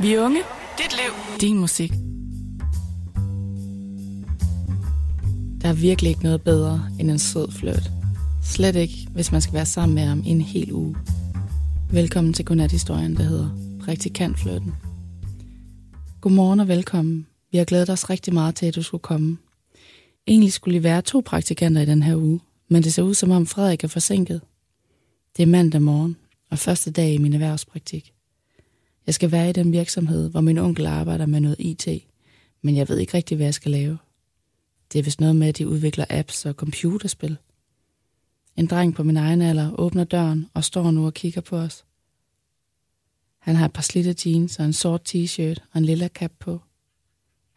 Vi er unge. Dit liv. Din musik. Der er virkelig ikke noget bedre end en sød fløjt. Slet ikke, hvis man skal være sammen med ham i en hel uge. Velkommen til godnat-historien, der hedder Praktikantfløjten. Godmorgen og velkommen. Vi har glædet os rigtig meget til, at du skulle komme. Egentlig skulle I være to praktikanter i den her uge, men det ser ud som om Frederik er forsinket. Det er mandag morgen og første dag i min erhvervspraktik. Jeg skal være i den virksomhed, hvor min onkel arbejder med noget IT, men jeg ved ikke rigtig, hvad jeg skal lave. Det er vist noget med, at de udvikler apps og computerspil. En dreng på min egen alder åbner døren og står nu og kigger på os. Han har et par slitte jeans og en sort t-shirt og en lille cap på.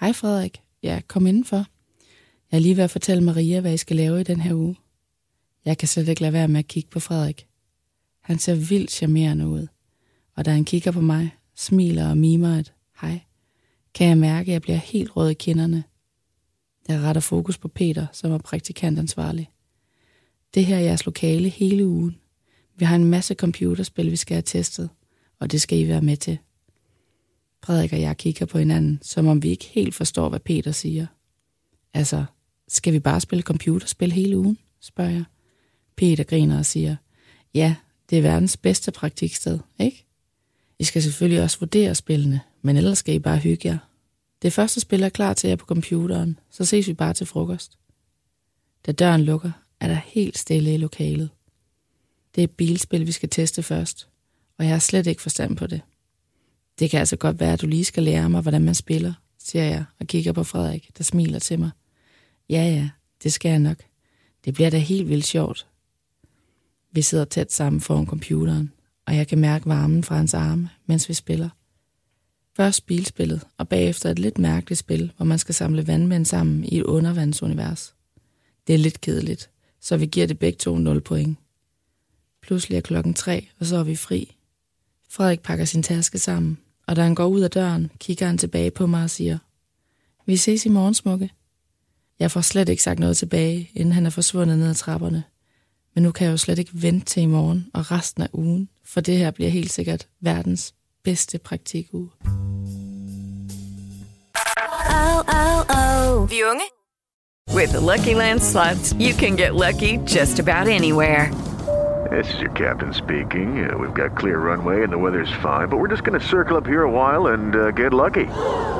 Hej Frederik. Ja, kom indenfor. Jeg er lige ved at fortælle Maria, hvad I skal lave i den her uge. Jeg kan slet ikke lade være med at kigge på Frederik. Han ser vildt charmerende ud. Og da han kigger på mig, smiler og mimer et hej, kan jeg mærke, at jeg bliver helt rød i kinderne. Jeg retter fokus på Peter, som er praktikantansvarlig. Det her er jeres lokale hele ugen. Vi har en masse computerspil, vi skal have testet, og det skal I være med til. Frederik og jeg kigger på hinanden, som om vi ikke helt forstår, hvad Peter siger. Altså, skal vi bare spille computerspil hele ugen, spørger jeg. Peter griner og siger, ja, det er verdens bedste praktiksted, ikke? I skal selvfølgelig også vurdere spillene, men ellers skal I bare hygge jer. Det første spil er klar til jer på computeren, så ses vi bare til frokost. Da døren lukker, er der helt stille i lokalet. Det er et bilspil, vi skal teste først, og jeg har slet ikke forstand på det. Det kan altså godt være, at du lige skal lære mig, hvordan man spiller, siger jeg og kigger på Frederik, der smiler til mig. Ja, ja, det skal jeg nok. Det bliver da helt vildt sjovt. Vi sidder tæt sammen foran computeren, og jeg kan mærke varmen fra hans arme, mens vi spiller. Først bilspillet, og bagefter et lidt mærkeligt spil, hvor man skal samle vandmænd sammen i et undervandsunivers. Det er lidt kedeligt, så vi giver det begge to 0 point. Pludselig er klokken tre, og så er vi fri. Frederik pakker sin taske sammen, og da han går ud af døren, kigger han tilbage på mig og siger, Vi ses i morgen, smukke. Jeg får slet ikke sagt noget tilbage, inden han er forsvundet ned ad trapperne. Men nu kan jeg jo slet ikke vente til i morgen og resten af ugen, for det her bliver helt sikkert verdens bedste praktikuge. Oh, oh, oh. Vi unge. With the Lucky Land slots, you can get lucky just about anywhere. This is your captain speaking. Uh, we've got clear runway and the weather's fine, but we're just going to circle up here a while and uh, get lucky.